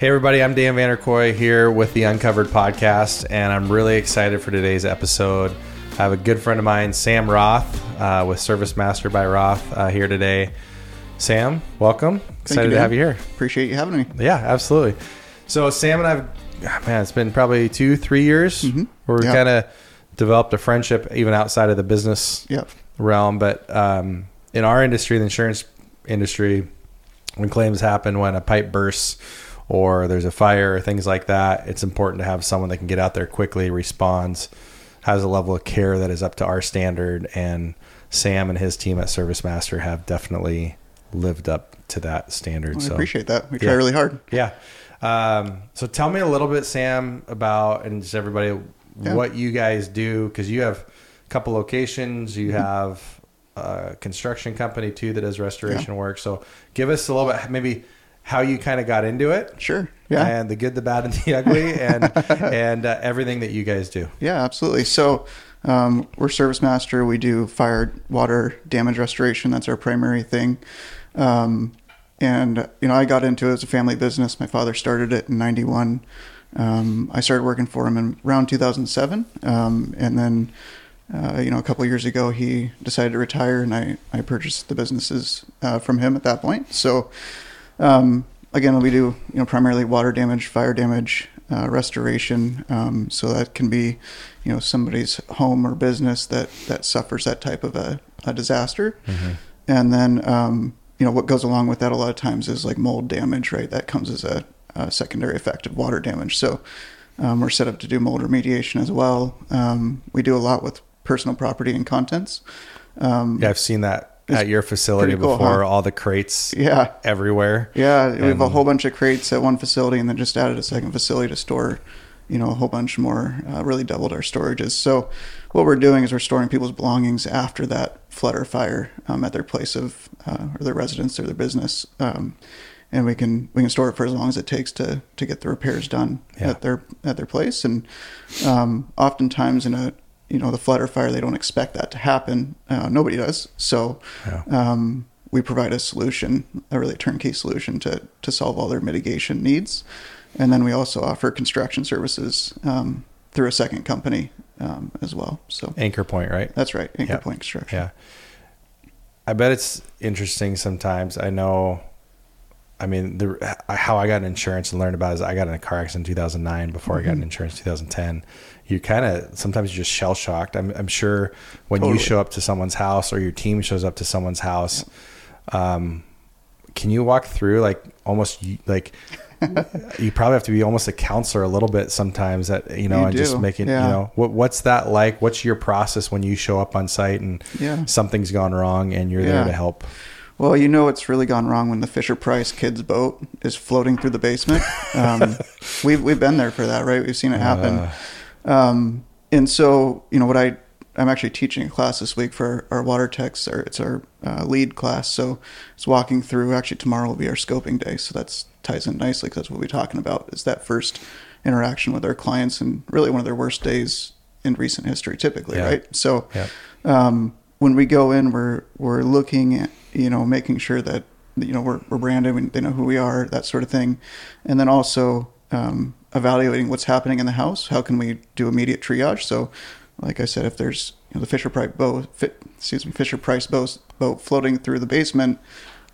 Hey, everybody, I'm Dan Vanderkoy here with the Uncovered Podcast, and I'm really excited for today's episode. I have a good friend of mine, Sam Roth, uh, with Service Master by Roth, uh, here today. Sam, welcome. Excited you, to have you here. Appreciate you having me. Yeah, absolutely. So, Sam and I've, ah, man, it's been probably two, three years where we Yeah. kind of developed a friendship even outside of the business realm. But um, in our industry, the insurance industry, when claims happen, when a pipe bursts or there's a fire or things like that, it's important to have someone that can get out there quickly, responds, has a level of care that is up to our standard. And Sam and his team at Service Master have definitely lived up to that standard. Well, I so appreciate that. We try Yeah. really hard. yeah. Um, so tell me a little bit, Sam, about and just everybody Yeah. what you guys do because you have a couple locations. Mm-hmm. You have a construction company too that does restoration work. So give us a little bit, maybe how you kind of got into it. Sure. Yeah. And the good, the bad, and the ugly, and and uh, everything that you guys do. Yeah, absolutely. So um, we're Service Master. We do fire, water damage restoration. That's our primary thing. Um, and you know, I got into it as a family business. My father started it in '91. Um, I started working for him in around 2007, um, and then uh, you know, a couple of years ago, he decided to retire, and I I purchased the businesses uh, from him at that point. So um, again, we do you know primarily water damage, fire damage, uh, restoration. Um, so that can be you know somebody's home or business that that suffers that type of a, a disaster, and then um, you know what goes along with that a lot of times is like mold damage, right? That comes as a, a secondary effect of water damage. So um, we're set up to do mold remediation as well. Um, we do a lot with personal property and contents. Um, Yeah, I've seen that at your facility cool, before. huh? All the crates yeah, everywhere. Yeah, we have a whole bunch of crates at one facility, and then just added a second facility to store, you know, a whole bunch more. Uh, really doubled our storages. So, what we're doing is we're storing people's belongings after that flood or fire um, at their place of uh, or their residence or their business, um, and we can we can store it for as long as it takes to to get the repairs done Yeah. at their at their place. And um, oftentimes in a you know the flood or fire, they don't expect that to happen. Uh, nobody does. So Yeah. um, we provide a solution, a really turnkey solution to to solve all their mitigation needs, and then we also offer construction services um, through a second company um, as well. So Anchor Point, right? that's right, Anchor Yeah. Point Construction. Yeah. I bet it's interesting sometimes. I know, I mean, the how I got insurance and learned about it is I got in a car accident in 2009 before I got Mm-hmm. an insurance in 2010. You kind of, sometimes you're just shell shocked. I'm, I'm sure when you show up to someone's house or your team shows up to someone's house, um, can you walk through like almost like, you probably have to be almost a counselor a little bit sometimes that, you know, You and just do, making, you know, what, what's that like? What's your process when you show up on site and Yeah. something's gone wrong and you're there to help? Well, you know it's really gone wrong when the Fisher Price kids boat is floating through the basement. Um, we've we've been there for that, right? We've seen it happen. Uh. Um, and so, you know, what I I'm actually teaching a class this week for our water techs, or it's our uh, lead class. So it's walking through. Actually, tomorrow will be our scoping day, so that's ties in nicely because that's what we're talking about. Is that first interaction with our clients, and really one of their worst days in recent history, typically, Yeah. right? So Yeah. um, when we go in, we're we're looking at you know making sure that you know we're we're branded, we, they know who we are, that sort of thing, and then also um, evaluating what's happening in the house. How can we do immediate triage? So, like I said, if there's you know, the Fisher Price boat, excuse me, Fisher Price boat, boat floating through the basement,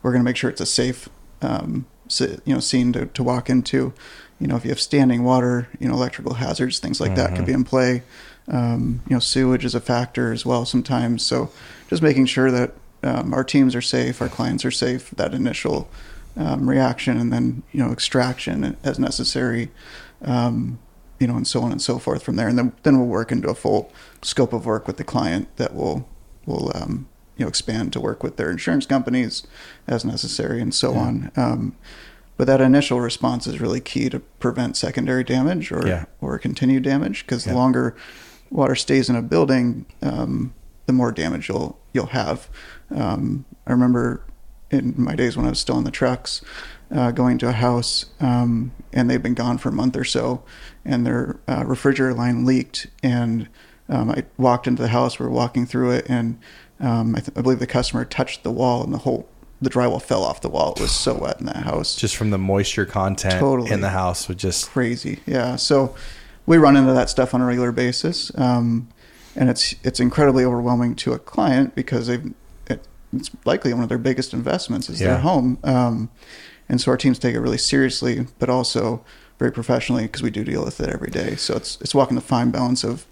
we're going to make sure it's a safe um, you know scene to, to walk into. You know, if you have standing water, you know, electrical hazards, things like that could be in play. Um, you know, sewage is a factor as well sometimes. So, just making sure that um, our teams are safe, our clients are safe. That initial um, reaction, and then you know, extraction as necessary. Um, you know, and so on and so forth from there, and then then we'll work into a full scope of work with the client that will will um, you know expand to work with their insurance companies as necessary, and so on. Um, but that initial response is really key to prevent secondary damage or Yeah. or continued damage because Yeah. the longer water stays in a building, um, the more damage you'll you'll have. Um, I remember in my days when I was still in the trucks, uh, going to a house um, and they'd been gone for a month or so, and their uh, refrigerator line leaked, and um, I walked into the house. We were walking through it, and um, I, th- I believe the customer touched the wall, and the whole the drywall fell off the wall. It was so wet in that house. Just from the moisture content Totally. in the house was just crazy. Yeah. So we run into that stuff on a regular basis, um, and it's it's incredibly overwhelming to a client because they've it's likely one of their biggest investments is Yeah. their home, um, and so our teams take it really seriously, but also very professionally because we do deal with it every day. So it's it's walking the fine balance of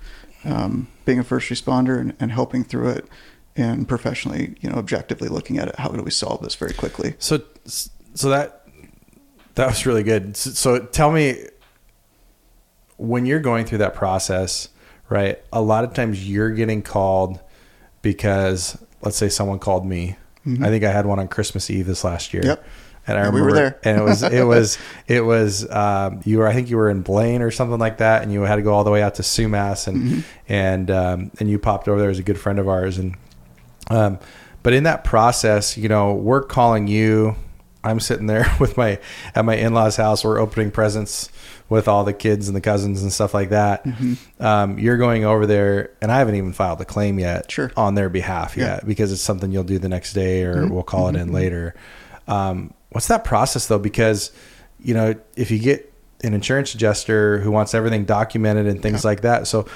um, being a first responder and, and helping through it. And professionally, you know, objectively looking at it, how do we solve this very quickly? So, so that that was really good. So, so tell me, when you're going through that process, right? A lot of times you're getting called because, let's say, someone called me. I think I had one on Christmas Eve this last year. Mm-hmm. Yep. And I Yeah, we remember, were there. and it was, it was, it was, um, you were, I think you were in Blaine or something like that, and you had to go all the way out to Sumas, and Mm-hmm. and um, and you popped over there as a good friend of ours, and um, but in that process, you know, we're calling you. I'm sitting there with my at my in-laws' house. We're opening presents with all the kids and the cousins and stuff like that. Mm-hmm. Um, you're going over there, and I haven't even filed a claim yet Sure. on their behalf Yeah. yet because it's something you'll do the next day or we'll call it in later. Um, what's that process though? Because you know, if you get an insurance adjuster who wants everything documented and things like that, so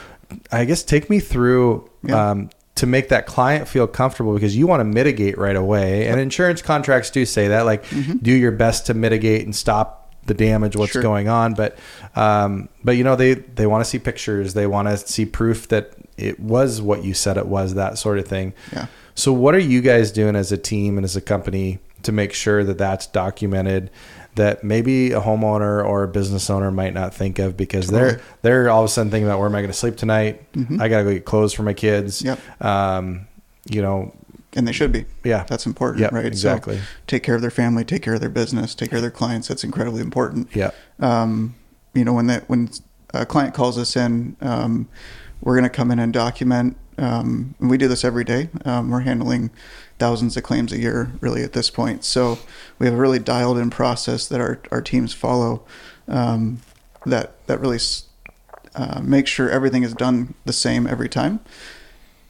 I guess take me through Yeah. um, to make that client feel comfortable because you want to mitigate right away. And insurance contracts do say that, like, do your best to mitigate and stop the damage, what's Sure. going on. But, um, but you know, they they want to see pictures, they want to see proof that it was what you said it was, that sort of thing. Yeah. So, what are you guys doing as a team and as a company to make sure that that's documented? That maybe a homeowner or a business owner might not think of because they're they're all of a sudden thinking about where am I going to sleep tonight? I got to go get clothes for my kids. Yep. Um, you know, And they should be. yeah, That's important, right? exactly. So take care of their family, take care of their business, take care of their clients. That's incredibly important. yeah, Um, you know, when that when a client calls us in, um, we're going to come in and document. Um, and we do this every day. Um, we're handling thousands of claims a year, really, at this point. So we have a really dialed-in process that our our teams follow. Um, that that really uh, makes sure everything is done the same every time.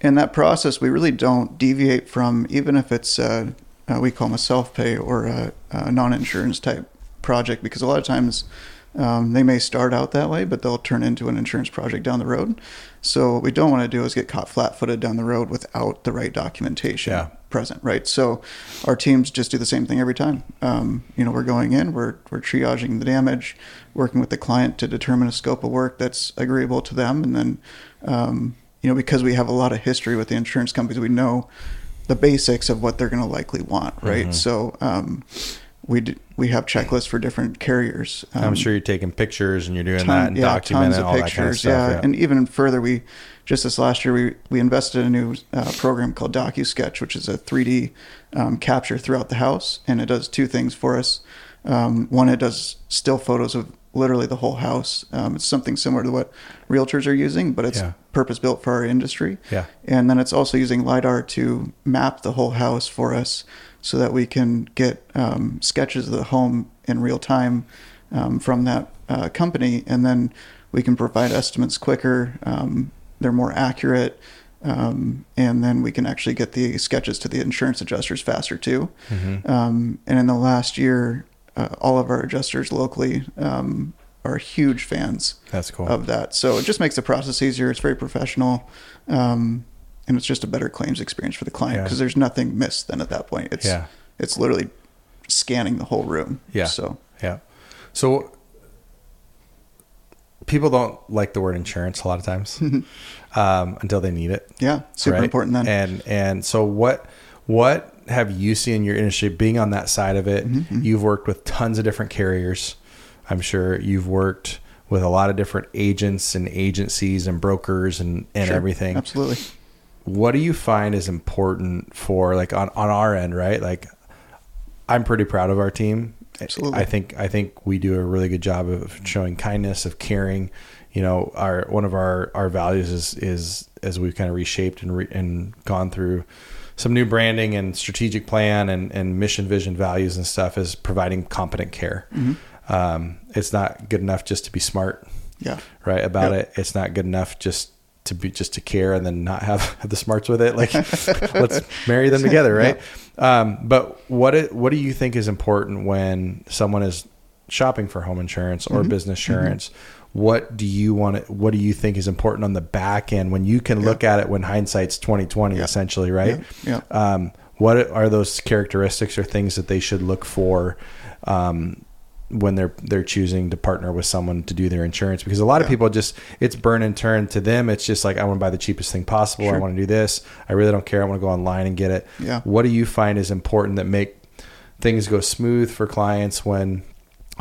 In that process, we really don't deviate from, even if it's uh, uh, we call them a self-pay or a, a non-insurance type project, because a lot of times um, they may start out that way, but they'll turn into an insurance project down the road. So what we don't want to do is get caught flat-footed down the road without the right documentation Yeah. present, right? So our teams just do the same thing every time. Um, you know, we're going in, we're we're triaging the damage, working with the client to determine a scope of work that's agreeable to them, and then, um, you know, because we have a lot of history with the insurance companies, we know the basics of what they're going to likely want, right? So um, we d- we have checklists for different carriers. I'm Um, sure you're taking pictures and you're doing ton- that and yeah, documenting all that kind of pictures, stuff. yeah. Yeah. And even further, we just this last year we we invested in a new uh, program called DocuSketch, which is a 3D um, capture throughout the house, and it does two things for us. Um, one, it does still photos of literally the whole house. Um, it's something similar to what realtors are using, but it's Yeah. Purpose built for our industry. Yeah. And then it's also using LiDAR to map the whole house for us so that we can get um, sketches of the home in real time um, from that uh, company. And then we can provide estimates quicker. Um, they're more accurate. Um, and then we can actually get the sketches to the insurance adjusters faster too. Mm-hmm. Um, and in the last year, uh, all of our adjusters locally um, are huge fans That's cool. of that. So it just makes the process easier. It's very professional, um, and it's just a better claims experience for the client Yeah. because there's nothing missed. Then at that point, it's Yeah. it's literally scanning the whole room. Yeah. So Yeah. So people don't like the word insurance a lot of times um, until they need it. yeah, super right? important then. And and so what what have you seen in your industry being on that side of it? Mm-hmm, You've worked with tons of different carriers. I'm sure you've worked with a lot of different agents and agencies and brokers and, and Sure, everything. Absolutely. What do you find is important for like on, on our end, right? Like I'm pretty proud of our team. Absolutely. I think I think we do a really good job of showing kindness, of caring. You know, our one of our our values is is as we've kind of reshaped and re, and gone through some new branding and strategic plan and and mission, vision, values and stuff is providing competent care. Mm-hmm. Um, it's not good enough just to be smart, Yeah. right? About Yep. it. It's not good enough just to be just to care and then not have, the smarts with it. Like let's marry them together, right? Yeah. Um, but what it, what do you think is important when someone is shopping for home insurance or mm-hmm. business mm-hmm. insurance? Mm-hmm. What do you want to, what do you think is important on the back end when you can yeah. look at it when hindsight's 2020 yeah. essentially, right? Yeah. Um, what are those characteristics or things that they should look for um, when they're they're choosing to partner with someone to do their insurance because a lot yeah. of people just it's burn and turn to them. It's just like i want to buy the cheapest thing possible. Sure. i want to do this. I really don't care. I want to go online and get it. Yeah. What do you find is important that make things go smooth for clients when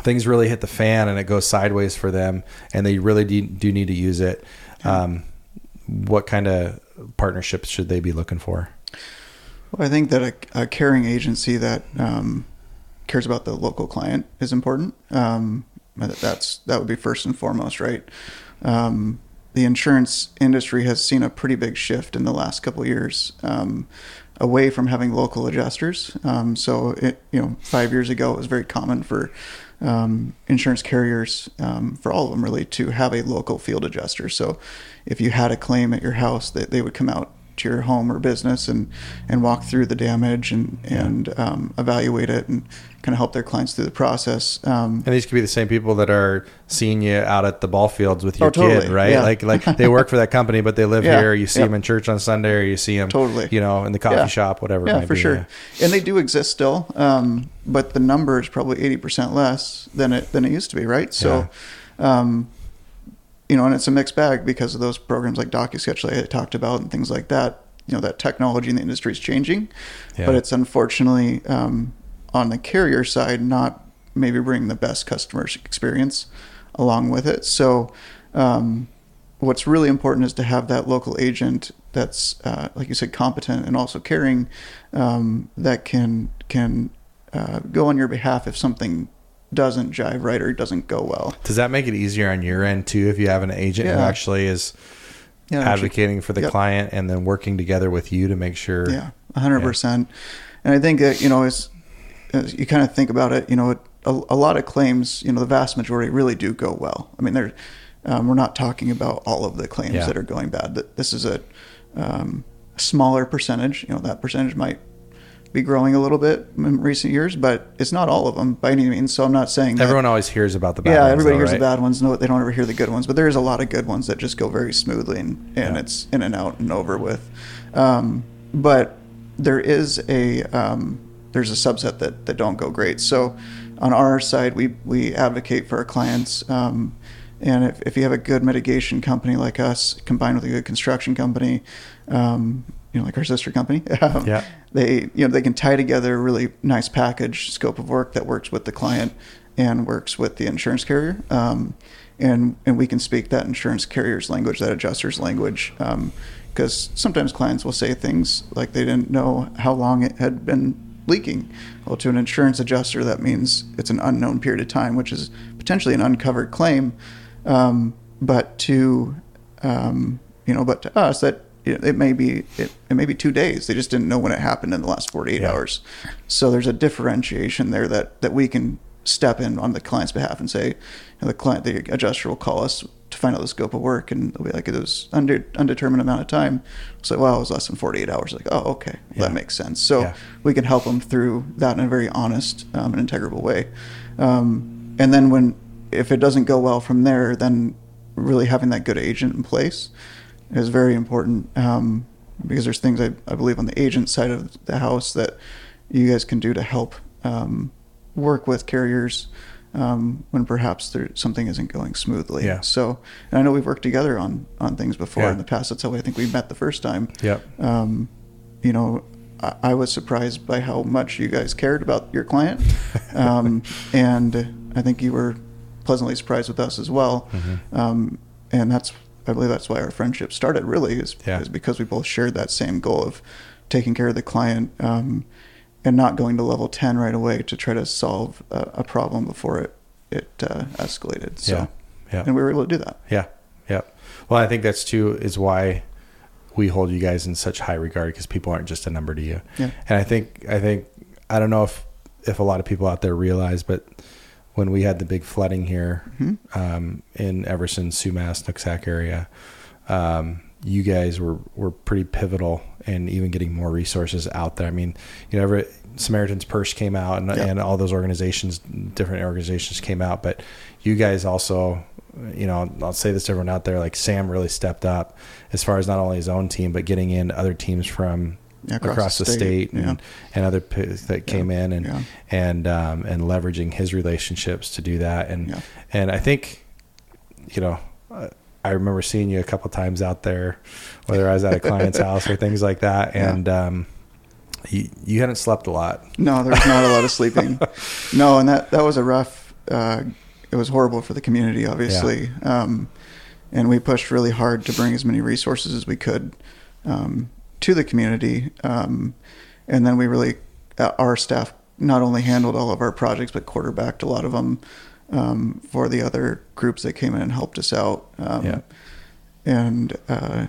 things really hit the fan and it goes sideways for them and they really do, do need to use it? Yeah. um, what kind of partnerships should they be looking for? Well, i think that a, a caring agency that um, cares about the local client is important. Um, that's that would be first and foremost, right? Um, the insurance industry has seen a pretty big shift in the last couple years um, away from having local adjusters. Um, so, it, you know, five years ago, it was very common for um, insurance carriers, um, for all of them really, to have a local field adjuster. So, if you had a claim at your house, they, they would come out to your home or business and and walk through the damage and and um, evaluate it and kind of help their clients through the process. Um, and these could be the same people that are seeing you out at the ball fields with your oh, totally. kid, right? Yeah. Like like they work for that company, but they live yeah. here. You see them in church on Sunday, or you see them totally, you know, in the coffee shop, whatever. Yeah, for be. sure. And they do exist still, um, but the number is probably eighty percent less than it than it used to be, right? So. Um, you know, and it's a mixed bag because of those programs like DocuSketch that I talked about and things like that. You know, that technology in the industry is changing, but it's unfortunately um, on the carrier side, not maybe bring the best customer experience along with it. So, um, what's really important is to have that local agent that's, uh, like you said, competent and also caring um, that can can uh, go on your behalf if something doesn't jive right or doesn't go well. Does that make it easier on your end too if you have an agent yeah. who actually is yeah, advocating for the yep. client and then working together with you to make sure? Yeah, hundred yeah. percent. And I think that you know as you kind of think about it, you know, a, a, lot of claims, you know, the vast majority really do go well. I mean, they're, um, we're not talking about all of the claims that are going bad. That this is a um, smaller percentage. You know, that percentage might be growing a little bit in recent years, but it's not all of them by any means. So I'm not saying that, everyone always hears about the bad. Yeah, ones, everybody though, hears right? the bad ones. No, they don't ever hear the good ones. But there is a lot of good ones that just go very smoothly and, and yeah. it's in and out and over with. Um, but there is a um, there's a subset that, that don't go great. So on our side, we, we advocate for our clients. Um, and if, if you have a good mitigation company like us, combined with a good construction company, um, you know, like our sister company, um, yeah. They, you know, they can tie together a really nice package scope of work that works with the client and works with the insurance carrier. Um, and, and we can speak that insurance carrier's language, that adjuster's language. because um, sometimes clients will say things like they didn't know how long it had been leaking. Well, to an insurance adjuster, that means it's an unknown period of time, which is potentially an uncovered claim. Um, but to um, you know, but to us, that it may be it, it, may be two days. They just didn't know when it happened in the last 48 yeah. hours. So there's a differentiation there that that we can step in on the client's behalf and say, you know, the client, the adjuster will call us to find out the scope of work, and they'll be like, it was under undetermined amount of time. So, well, it was less than 48 hours. Like, oh, okay, yeah. that makes sense. So yeah. we can help them through that in a very honest um, and integrable way. Um, and then when if it doesn't go well from there, then really having that good agent in place is very important um, because there's things I, I, believe on the agent side of the house that you guys can do to help um, work with carriers um, when perhaps there, something isn't going smoothly. Yeah. So I know we've worked together on on things before yeah. in the past. That's how I think we met the first time. Yeah. Um, you know, I, I, was surprised by how much you guys cared about your client, um, and I think you were pleasantly surprised with us as well. Mm-hmm. Um, and that's I believe that's why our friendship started. Really, is yeah. is because we both shared that same goal of taking care of the client. Um, and not going to level 10 right away to try to solve a, a problem before it it uh, escalated so yeah. yeah and we were able to do that yeah yeah well i think that's too is why we hold you guys in such high regard because people aren't just a number to you yeah. and i think i think i don't know if if a lot of people out there realize but when we had the big flooding here mm-hmm. um, in everson sumas nooksack area um, you guys were were pretty pivotal in even getting more resources out there. I mean, you know, every, Samaritan's Purse came out, and, Yeah. and all those organizations, different organizations came out, but you guys also. You know, I'll say this to everyone out there. Like Sam really stepped up as far as not only his own team, but getting in other teams from Yeah, across, the state, yeah. and, and other p- that came in and and um, and leveraging his relationships to do that and and I think you know uh, I remember seeing you a couple times out there whether I was at a client's house or things like that and um, you you hadn't slept a lot No, there's not a lot of sleeping. No, and that that was a rough. Uh, it was horrible for the community, obviously. Um, and we pushed really hard to bring as many resources as we could um, to the community. Um, and then we really, uh, our staff not only handled all of our projects, but quarterbacked a lot of them um, for the other groups that came in and helped us out. Um, Yeah. And, uh,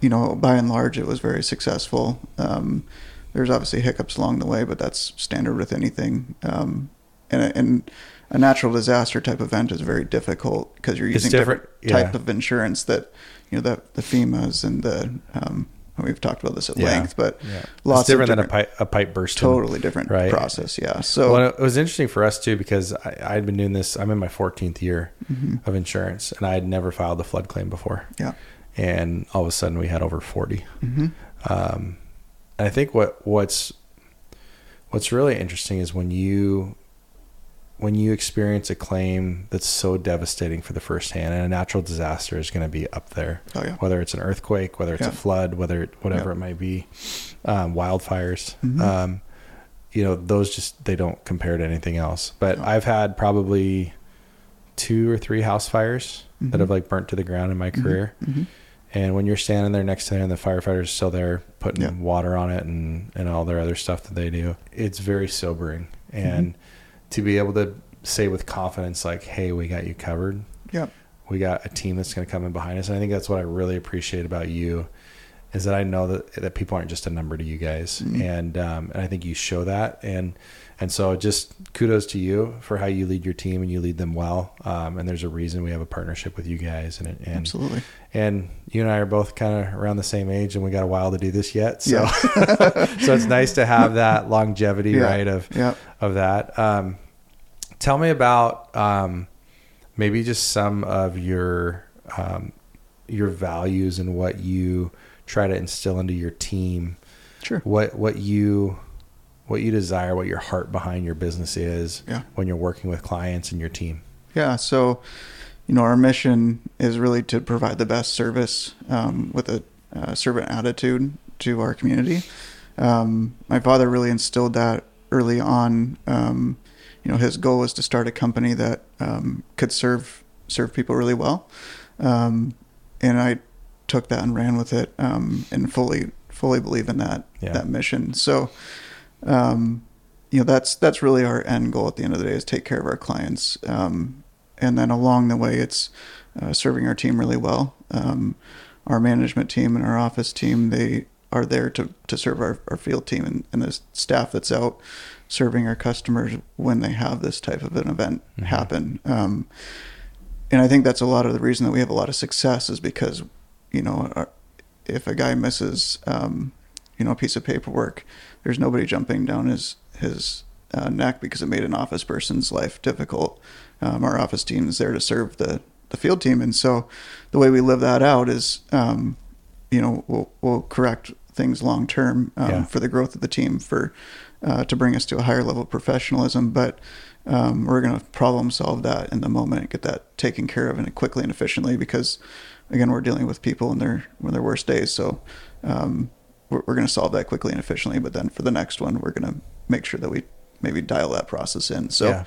you know, by and large, it was very successful. Um, there's obviously hiccups along the way, but that's standard with anything. Um, and, a- and a natural disaster type event is very difficult because you're using different, different, type yeah. of insurance that, you know, the, the FEMA's and the, um, we've talked about this at Yeah. length, but yeah lots it's different, of than a pipe a pipe burst totally different Right. process. Yeah. So, well, it was interesting for us too because I, I'd been doing this. I'm in my 14th year Mhm. of insurance, and I had never filed a flood claim before. yeah. And all of a sudden, we had over 40. hmm Um, and I think what what's what's really interesting is when you when you experience a claim that's so devastating for the first hand, and a natural disaster is going to be up there. Oh, yeah. Whether it's an earthquake, whether it's Yeah. a flood, whether it, whatever Yeah. it might be, um, wildfires. Mhm. Um, you know, those just they don't compare to anything else. But. I've had probably two or three house fires that Mhm. have like burnt to the ground in my career. hmm And when you're standing there next to them and the firefighters still there putting water on it and, and all their other stuff that they do, it's very sobering. Mm-hmm. And to be able to say with confidence, like, hey, we got you covered. Yep. We got a team that's going to come in behind us. And I think that's what I really appreciate about you is that I know that, that people aren't just a number to you guys. Mhm. And, um, and I think you show that. And, and so just kudos to you for how you lead your team and you lead them well. Um, and there's a reason we have a partnership with you guys and, and, Absolutely. and you and I are both kind of around the same age, and we got a while to do this yet. So, Yeah. so it's nice to have that longevity, Yeah. right? Of Yeah. of that. Um, tell me about um, maybe just some of your um, your values and what you try to instill into your team. Sure. What what you what you desire, what your heart behind your business is Yeah. when you're working with clients and your team. Yeah. So, you know, our mission is really to provide the best service um, with a uh, servant attitude to our community. Um, my father really instilled that early on. Um, you know, his goal was to start a company that um, could serve serve people really well, um, and I took that and ran with it, um, and fully fully believe in that Yeah. that mission. So, um, you know, that's that's really our end goal at the end of the day is take care of our clients, um, and then along the way, it's uh, serving our team really well. Um, our management team and our office team they are there to, to serve our, our field team and, and the staff that's out serving our customers when they have this type of an event Mhm. happen. Um, and I think that's a lot of the reason that we have a lot of success is because, you know, if a guy misses, um, you know, a piece of paperwork, there's nobody jumping down his his uh, neck because it made an office person's life difficult. Um, our office team is there to serve the the field team, and so the way we live that out is, um, you know, we'll we'll correct things long term um, Yeah. for the growth of the team for uh, to bring us to a higher level of professionalism, but. Um, we're going to problem solve that in the moment, and get that taken care of and quickly and efficiently because, again, we're dealing with people in their in their worst days. So um, we're, we're going to solve that quickly and efficiently. But then for the next one, we're going to make sure that we maybe dial that process in. So Yeah.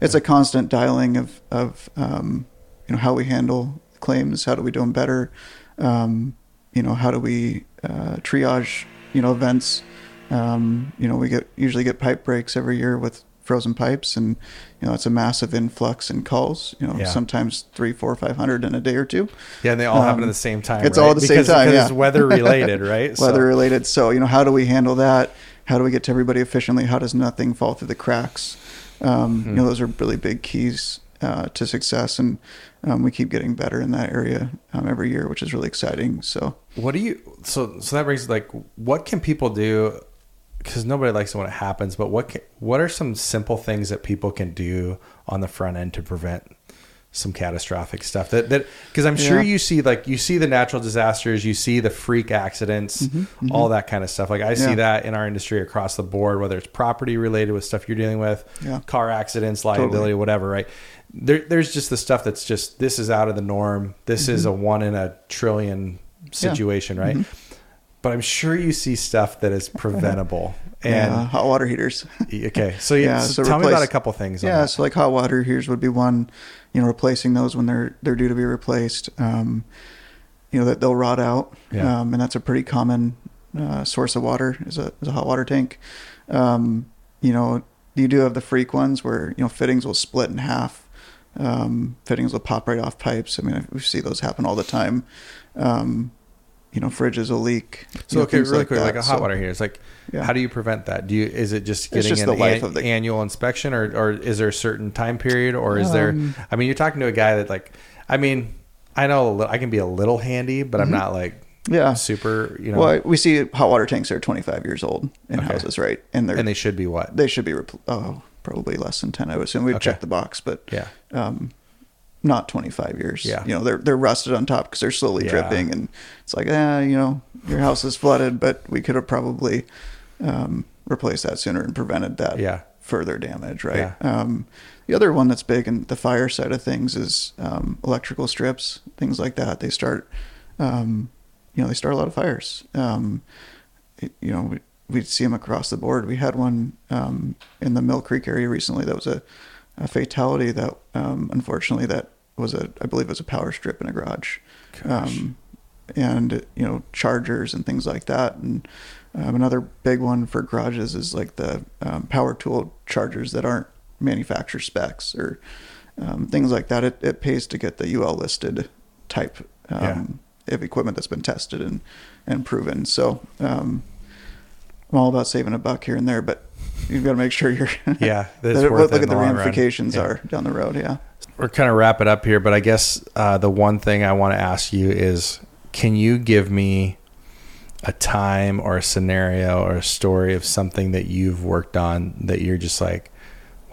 it's a constant dialing of of um, you know how we handle claims, how do we do them better, um, you know how do we uh, triage you know events. Um, you know we get usually get pipe breaks every year with frozen pipes and you know it's a massive influx in calls you know Yeah. sometimes three four five hundred in a day or two Yeah, and they all happen Um, at the same time. it's right? all at the same time, because yeah. it's weather related, right? So- weather related. So, you know, how do we handle that? How do we get to everybody efficiently? How does nothing fall through the cracks? Um, You know, those are really big keys uh, to success, and um, we keep getting better in that area um, every year, which is really exciting. So, What do you? So so that brings like, what can people do? Because nobody likes it when it happens, but what can, what are some simple things that people can do on the front end to prevent some catastrophic stuff? That that because I'm sure Yeah. you see like you see the natural disasters, you see the freak accidents, mm-hmm, mm-hmm. all that kind of stuff. Like I see Mm-hmm, that in our industry across the board, whether it's property related with stuff you're dealing with, Yeah. car accidents, liability, Totally. whatever. Right? There, there's just the stuff that's just this is out of the norm. This is mm-hmm. a one in a trillion situation, right? But I'm sure you see stuff that is preventable. yeah, And hot water heaters. okay, so, yeah, Yeah, so so tell me about a couple things. Yeah, that. so like hot water heaters would be one. You know, replacing those when they're they're due to be replaced. Um, you know that they'll rot out, Yeah. um, and that's a pretty common uh, source of water is a is a hot water tank. Um, you know, you do have the freak ones where you know fittings will split in half. Um, fittings will pop right off pipes. I mean, we see those happen all the time. Um, you know, fridges will leak. So know, okay, really quick, that. like a hot So, water heater. It's like, Yeah. how do you prevent that? Do you is it just getting just an the life an- of the- annual inspection, or or is there a certain time period, or is there? Um, I mean, you're talking to a guy that like, I mean, I know a li- I can be a little handy, but I'm Mhm. not like Yeah. super, you know. Well, we see hot water tanks that are 25 years old in Okay. houses, right? And they're and they should be what? they should be repl- oh probably less than 10 i would assume we've Okay. checked the box but Yeah. um not 25 years Yeah. you know they're they're rusted on top because they're slowly Yeah. dripping and it's like ah you know your house is flooded but we could have probably um replaced that sooner and prevented that Yeah. further damage right Yeah. um the other one that's big in the fire side of things is um, electrical strips things like that they start um, you know they start a lot of fires um, it- you know, we, we'd see them across the board. We had one um, in the Mill Creek area recently that was a, a fatality that, um, unfortunately, that was a, I believe it was a power strip in a garage. Um, and, you know, chargers and things like that. And um, another big one for garages is like the um, power tool chargers that aren't manufacturer specs or um, things like that. It, it pays to get the UL listed type um, of equipment that's been tested and, and proven. So, um, I'm all about saving a buck here and there, but you've got to make sure you're Yeah, that that it's it- worth look at the the long run. ramifications Yeah. are down the road. Yeah. We're kind of wrap it up here, but I guess uh, the one thing I want to ask you is, can you give me a time or a scenario or a story of something that you've worked on that you're just like,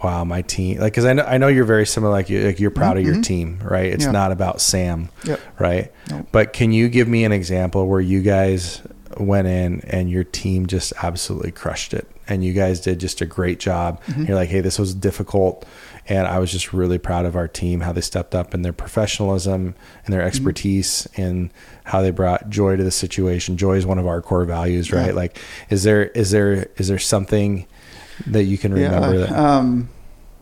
wow, my team, like, because I know I know you're very similar, like, you, like you're proud of your Mhm. team, right? It's Yeah. not about Sam, Yep. right? Nope. But can you give me an example where you guys went in and your team just absolutely crushed it and you guys did just a great job Mm-hmm. you're like hey this was difficult and i was just really proud of our team how they stepped up and their professionalism and Mm-hmm. their expertise and how they brought joy to the situation joy is one of our core values right Yeah. like is there is there is there something that you can remember yeah. that Um,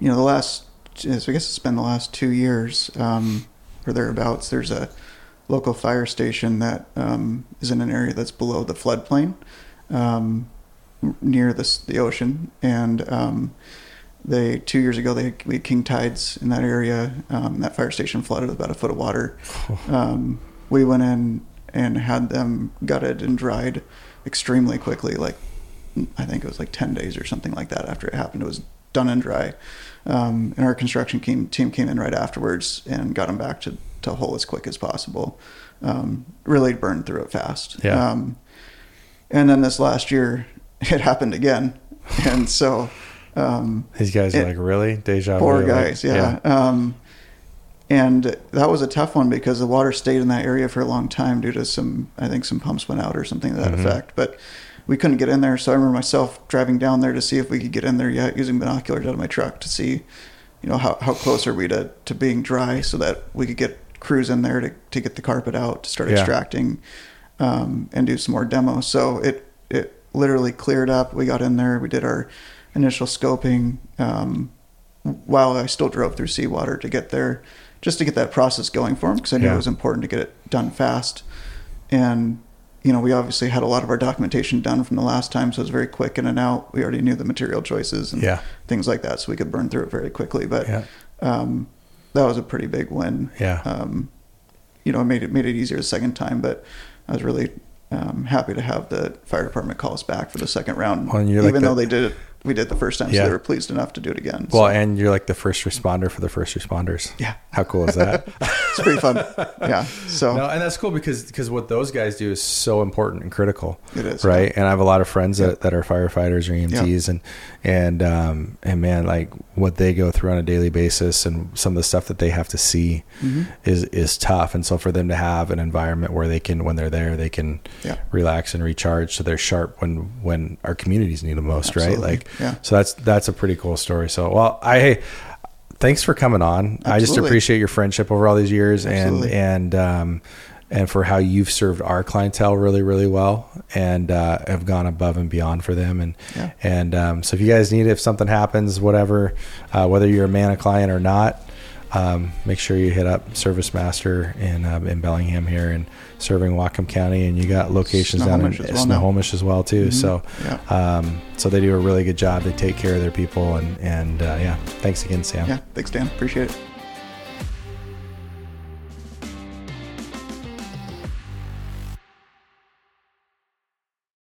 you know, the last, so I guess it's been the last two years um, or thereabouts. There's a local fire station that um, is in an area that's below the floodplain, um, near the the ocean, and um, they two years ago they we had king tides in that area. Um, that fire station flooded with about a foot of water. Um, we went in and had them gutted and dried extremely quickly, like I think it was like 10 days or something like that after it happened. It was done and dry. Um, and our construction team, team came in right afterwards and got them back to, to whole as quick as possible. Um, really burned through it fast. Yeah. Um, and then this last year, it happened again. And so, um, these guys are it- like really deja vu Poor like, guys, yeah. Um, and that was a tough one because the water stayed in that area for a long time due to some, I think some pumps went out or something to that Mhm. effect. But we couldn't get in there, so I remember myself driving down there to see if we could get in there yet, using binoculars out of my truck to see, you know, how, how close are we to, to being dry so that we could get crews in there to, to get the carpet out, to start Yeah. extracting, um, and do some more demos. So it, it literally cleared up. We got in there, we did our initial scoping, um, while I still drove through seawater to get there, just to get that process going for him because I knew Yeah. it was important to get it done fast. And you know, we obviously had a lot of our documentation done from the last time, so it was very quick in and out. We already knew the material choices and Yeah. things like that, so we could burn through it very quickly. But Yeah. um, that was a pretty big win. Yeah. Um, you know, it made it made it easier the second time, but I was really um, happy to have the fire department call us back for the second round, Well, you're like even the- though they did it we did the first time, so Yeah. they were pleased enough to do it again. Well, so, and you're like the first responder for the first responders. yeah, How cool is that? it's pretty fun. Yeah, so no, and that's cool because because what those guys do is so important and critical. It is, right. And I have a lot of friends that, that are firefighters or EMTs, and and um, and man, like what they go through on a daily basis, and some of the stuff that they have to see Mm-hmm. is is tough. And so for them to have an environment where they can, when they're there, they can Yeah. relax and recharge, so they're sharp when when our communities need them most. Right. Like Yeah. so that's that's a pretty cool story. So well, I. Hey, Thanks for coming on. I just appreciate your friendship over all these years, Absolutely. and and um, and for how you've served our clientele really really well and uh, have gone above and beyond for them and Yeah. and um, so if you guys need if something happens whatever uh, whether you're a man a client or not um, make sure you hit up Service Master in um, in Bellingham here and serving Whatcom County and you got locations down in Snohomish as well now. As well too so Yeah. um, so they do a really good job they take care of their people and and uh, yeah thanks again Sam yeah. Thanks, Dan. Appreciate it.